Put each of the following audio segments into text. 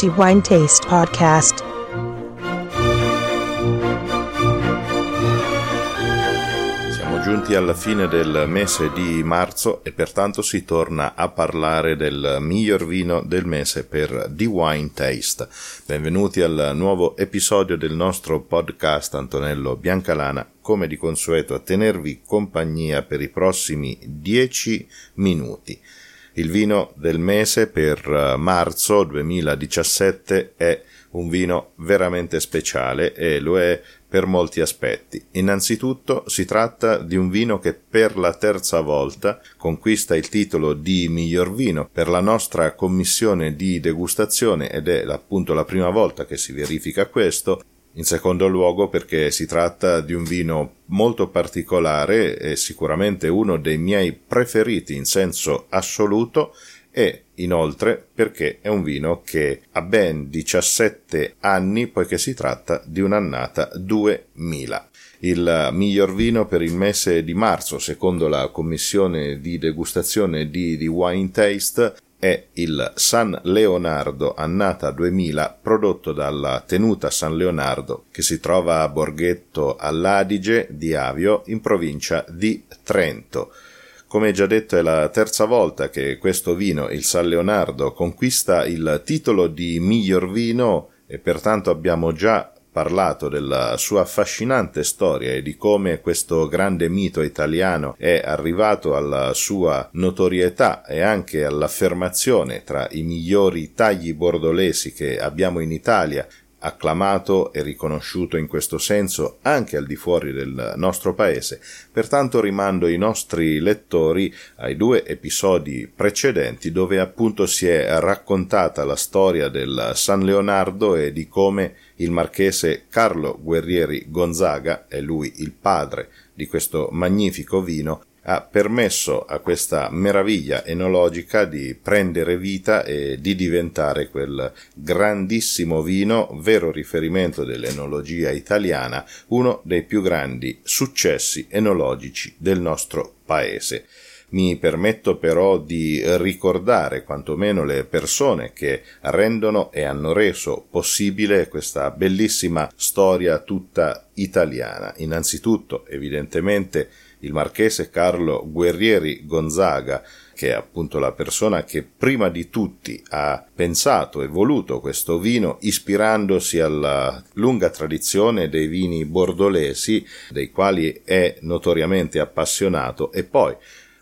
The Wine Taste Podcast. Siamo giunti alla fine del mese di marzo e pertanto si torna a parlare del miglior vino del mese per The Wine Taste. Benvenuti al nuovo episodio del nostro podcast Antonello Biancalana, come di consueto a tenervi compagnia per i prossimi 10 minuti. Il vino del mese per eh, marzo 2017 è un vino veramente speciale e lo è per molti aspetti. Innanzitutto si tratta di un vino che per la terza volta conquista il titolo di miglior vino per la nostra commissione di degustazione ed è appunto la prima volta che si verifica questo in secondo luogo perché si tratta di un vino molto particolare e sicuramente uno dei miei preferiti in senso assoluto e inoltre perché è un vino che ha ben 17 anni poiché si tratta di un'annata 2000. Il miglior vino per il mese di marzo, secondo la commissione di degustazione di, di Wine Taste, è il San Leonardo annata 2000 prodotto dalla tenuta San Leonardo che si trova a Borghetto all'Adige di Avio in provincia di Trento. Come già detto è la terza volta che questo vino, il San Leonardo, conquista il titolo di miglior vino e pertanto abbiamo già parlato della sua affascinante storia e di come questo grande mito italiano è arrivato alla sua notorietà e anche all'affermazione tra i migliori tagli bordolesi che abbiamo in Italia acclamato e riconosciuto in questo senso anche al di fuori del nostro paese, pertanto rimando i nostri lettori ai due episodi precedenti dove appunto si è raccontata la storia del San Leonardo e di come il marchese Carlo Guerrieri Gonzaga, è lui il padre di questo magnifico vino, ha permesso a questa meraviglia enologica di prendere vita e di diventare quel grandissimo vino, vero riferimento dell'enologia italiana, uno dei più grandi successi enologici del nostro paese. Mi permetto però di ricordare quantomeno le persone che rendono e hanno reso possibile questa bellissima storia tutta italiana. Innanzitutto, evidentemente, il marchese Carlo Guerrieri Gonzaga, che è appunto la persona che prima di tutti ha pensato e voluto questo vino ispirandosi alla lunga tradizione dei vini bordolesi, dei quali è notoriamente appassionato, e poi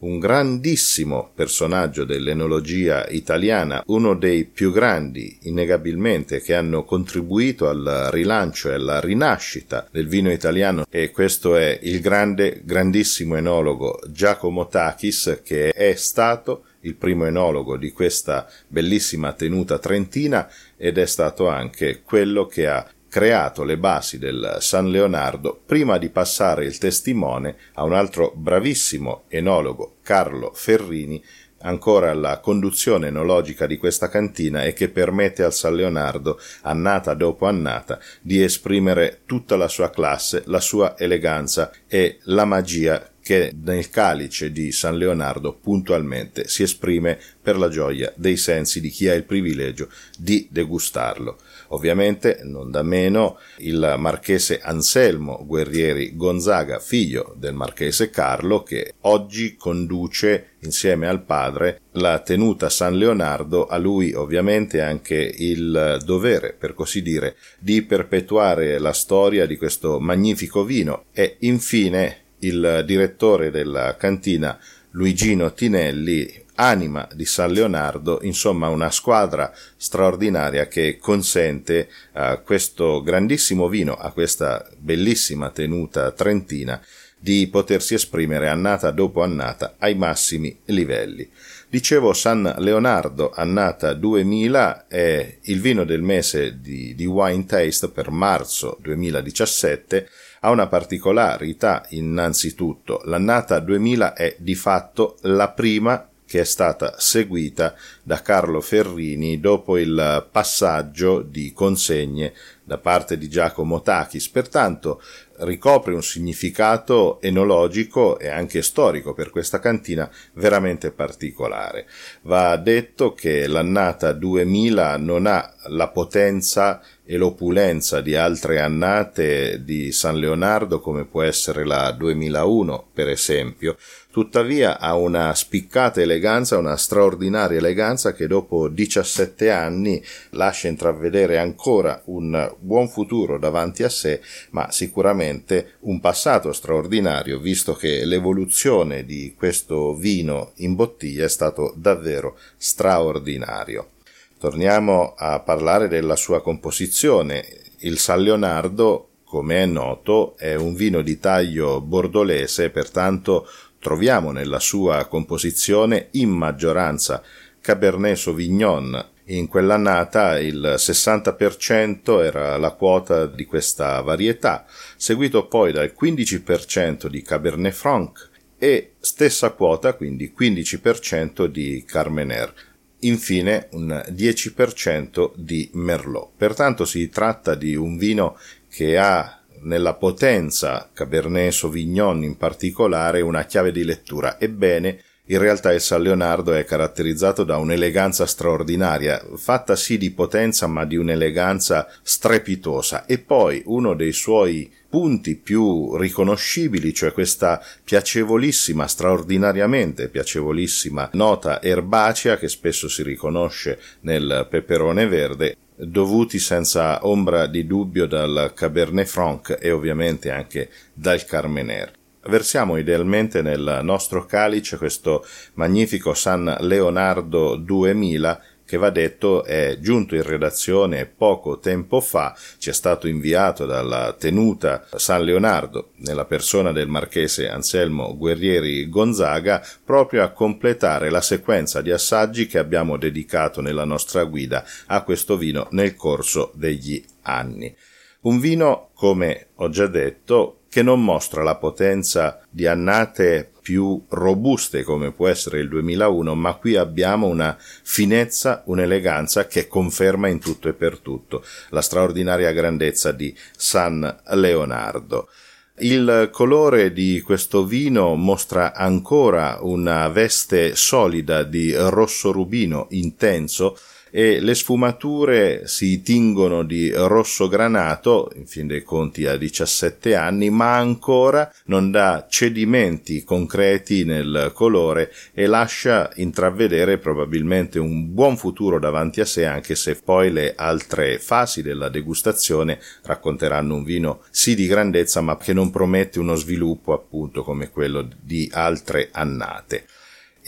un grandissimo personaggio dell'enologia italiana, uno dei più grandi innegabilmente che hanno contribuito al rilancio e alla rinascita del vino italiano. E questo è il grande, grandissimo enologo Giacomo Takis che è stato il primo enologo di questa bellissima tenuta trentina ed è stato anche quello che ha creato le basi del San Leonardo prima di passare il testimone a un altro bravissimo enologo, Carlo Ferrini, ancora alla conduzione enologica di questa cantina e che permette al San Leonardo, annata dopo annata, di esprimere tutta la sua classe, la sua eleganza e la magia che nel calice di San Leonardo puntualmente si esprime per la gioia dei sensi di chi ha il privilegio di degustarlo. Ovviamente, non da meno, il marchese Anselmo Guerrieri Gonzaga, figlio del marchese Carlo, che oggi conduce insieme al padre la tenuta San Leonardo, a lui ovviamente anche il dovere, per così dire, di perpetuare la storia di questo magnifico vino e infine il direttore della cantina Luigino Tinelli anima di San Leonardo, insomma una squadra straordinaria che consente a questo grandissimo vino, a questa bellissima tenuta trentina, di potersi esprimere annata dopo annata ai massimi livelli. Dicevo San Leonardo, annata 2000, è il vino del mese di, di Wine Taste per marzo 2017, ha una particolarità innanzitutto. L'annata 2000 è di fatto la prima che è stata seguita da Carlo Ferrini dopo il passaggio di consegne da parte di Giacomo Takis. Pertanto ricopre un significato enologico e anche storico per questa cantina veramente particolare. Va detto che l'annata 2000 non ha la potenza e l'opulenza di altre annate di San Leonardo come può essere la 2001 per esempio, tuttavia ha una spiccata eleganza, una straordinaria eleganza che dopo 17 anni lascia intravedere ancora un buon futuro davanti a sé, ma sicuramente un passato straordinario, visto che l'evoluzione di questo vino in bottiglia è stato davvero straordinario. Torniamo a parlare della sua composizione. Il San Leonardo, come è noto, è un vino di taglio bordolese, pertanto troviamo nella sua composizione in maggioranza Cabernet Sauvignon. In quell'annata il 60% era la quota di questa varietà, seguito poi dal 15% di Cabernet Franc e stessa quota, quindi 15% di Carmener. Infine un 10% di Merlot. Pertanto si tratta di un vino che ha nella potenza Cabernet Sauvignon in particolare una chiave di lettura. Ebbene, in realtà il San Leonardo è caratterizzato da un'eleganza straordinaria, fatta sì di potenza ma di un'eleganza strepitosa. E poi uno dei suoi punti più riconoscibili, cioè questa piacevolissima, straordinariamente piacevolissima nota erbacea che spesso si riconosce nel peperone verde, dovuti senza ombra di dubbio dal Cabernet Franc e ovviamente anche dal Carmener. Versiamo idealmente nel nostro calice questo magnifico San Leonardo 2000 che va detto è giunto in redazione poco tempo fa, ci è stato inviato dalla tenuta San Leonardo nella persona del marchese Anselmo Guerrieri Gonzaga proprio a completare la sequenza di assaggi che abbiamo dedicato nella nostra guida a questo vino nel corso degli anni. Un vino, come ho già detto, che non mostra la potenza di annate più robuste come può essere il 2001, ma qui abbiamo una finezza, un'eleganza che conferma in tutto e per tutto la straordinaria grandezza di San Leonardo. Il colore di questo vino mostra ancora una veste solida di rosso rubino intenso e le sfumature si tingono di rosso granato, in fin dei conti a 17 anni, ma ancora non dà cedimenti concreti nel colore e lascia intravedere probabilmente un buon futuro davanti a sé, anche se poi le altre fasi della degustazione racconteranno un vino sì di grandezza, ma che non promette uno sviluppo appunto come quello di altre annate.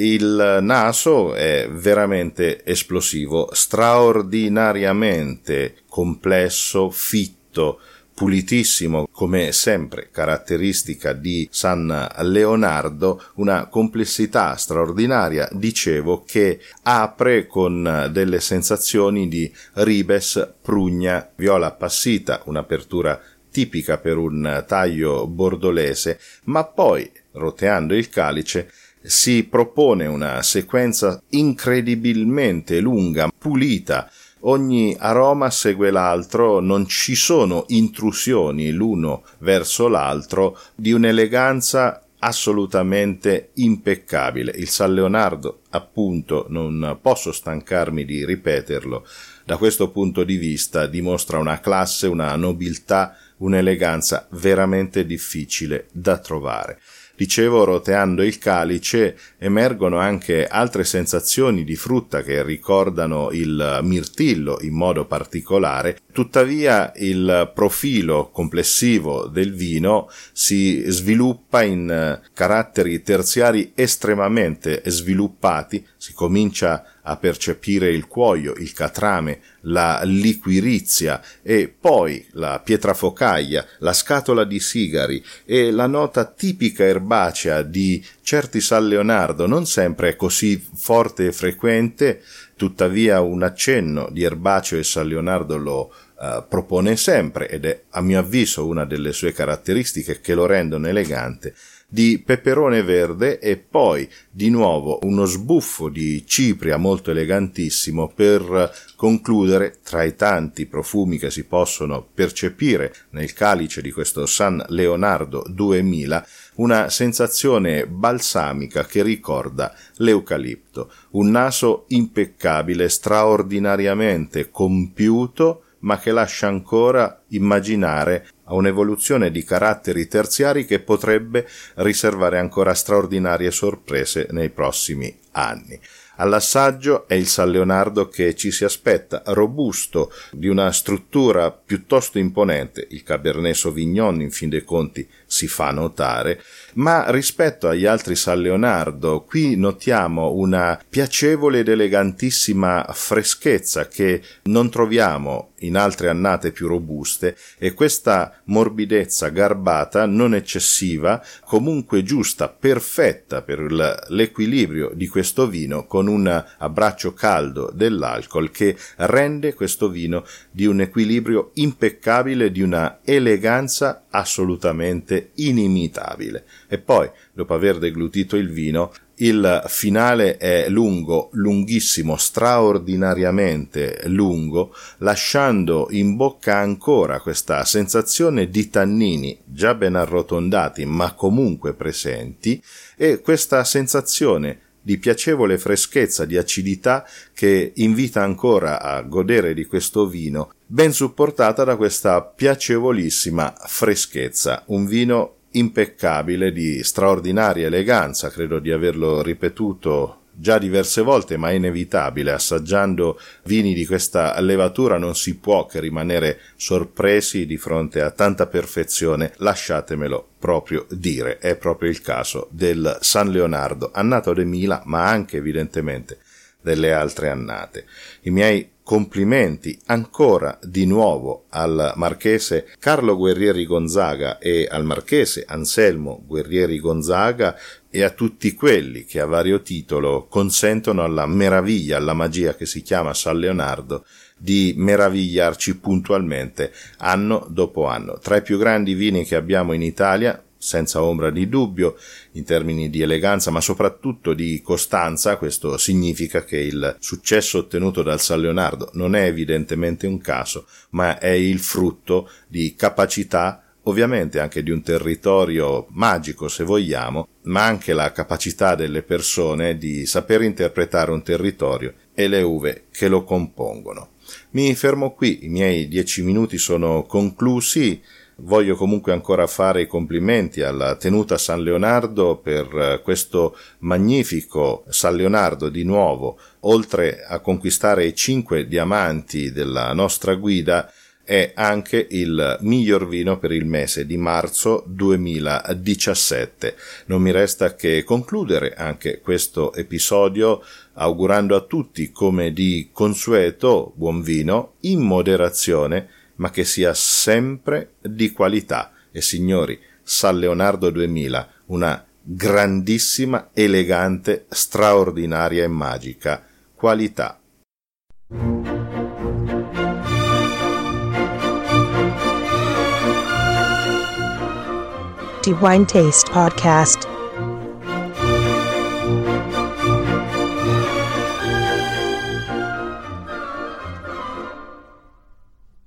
Il naso è veramente esplosivo, straordinariamente complesso, fitto, pulitissimo, come sempre caratteristica di San Leonardo, una complessità straordinaria, dicevo, che apre con delle sensazioni di ribes, prugna, viola appassita, un'apertura tipica per un taglio bordolese, ma poi, roteando il calice, si propone una sequenza incredibilmente lunga, pulita, ogni aroma segue l'altro, non ci sono intrusioni l'uno verso l'altro di un'eleganza assolutamente impeccabile. Il San Leonardo, appunto, non posso stancarmi di ripeterlo, da questo punto di vista dimostra una classe, una nobiltà, un'eleganza veramente difficile da trovare. Dicevo, roteando il calice emergono anche altre sensazioni di frutta che ricordano il mirtillo in modo particolare, tuttavia il profilo complessivo del vino si sviluppa in eh, caratteri terziari estremamente sviluppati, si comincia a percepire il cuoio, il catrame, la liquirizia e poi la pietrafocaglia, la scatola di sigari e la nota tipica erbacea di certi San Leonardo non sempre così forte e frequente, tuttavia un accenno di erbaceo e San Leonardo lo uh, propone sempre ed è a mio avviso una delle sue caratteristiche che lo rendono elegante di peperone verde e poi di nuovo uno sbuffo di cipria molto elegantissimo per concludere tra i tanti profumi che si possono percepire nel calice di questo San Leonardo 2000 una sensazione balsamica che ricorda l'eucalipto, un naso impeccabile, straordinariamente compiuto, ma che lascia ancora immaginare a un'evoluzione di caratteri terziari che potrebbe riservare ancora straordinarie sorprese nei prossimi anni. All'assaggio è il San Leonardo che ci si aspetta, robusto, di una struttura piuttosto imponente, il Cabernet Sauvignon in fin dei conti si fa notare, ma rispetto agli altri San Leonardo qui notiamo una piacevole ed elegantissima freschezza che non troviamo in altre annate più robuste e questa morbidezza garbata non eccessiva, comunque giusta, perfetta per l'equilibrio di questo vino con un abbraccio caldo dell'alcol che rende questo vino di un equilibrio impeccabile, di una eleganza assolutamente inimitabile. E poi, dopo aver deglutito il vino, il finale è lungo, lunghissimo, straordinariamente lungo, lasciando in bocca ancora questa sensazione di tannini già ben arrotondati ma comunque presenti e questa sensazione di piacevole freschezza, di acidità che invita ancora a godere di questo vino, ben supportata da questa piacevolissima freschezza, un vino impeccabile di straordinaria eleganza, credo di averlo ripetuto già diverse volte, ma è inevitabile. Assaggiando vini di questa levatura non si può che rimanere sorpresi di fronte a tanta perfezione. Lasciatemelo proprio dire. È proprio il caso del San Leonardo, annato de Mila, ma anche evidentemente delle altre annate. I miei complimenti ancora di nuovo al marchese Carlo Guerrieri Gonzaga e al marchese Anselmo Guerrieri Gonzaga e a tutti quelli che a vario titolo consentono alla meraviglia, alla magia che si chiama San Leonardo di meravigliarci puntualmente anno dopo anno. Tra i più grandi vini che abbiamo in Italia senza ombra di dubbio in termini di eleganza ma soprattutto di costanza questo significa che il successo ottenuto dal San Leonardo non è evidentemente un caso ma è il frutto di capacità ovviamente anche di un territorio magico se vogliamo ma anche la capacità delle persone di saper interpretare un territorio e le uve che lo compongono. Mi fermo qui i miei dieci minuti sono conclusi Voglio comunque ancora fare i complimenti alla tenuta San Leonardo per eh, questo magnifico San Leonardo di nuovo, oltre a conquistare i cinque diamanti della nostra guida, è anche il miglior vino per il mese di marzo 2017. Non mi resta che concludere anche questo episodio augurando a tutti come di consueto buon vino in moderazione ma che sia sempre di qualità. E signori, San Leonardo 2000, una grandissima, elegante, straordinaria e magica qualità. The Wine Taste Podcast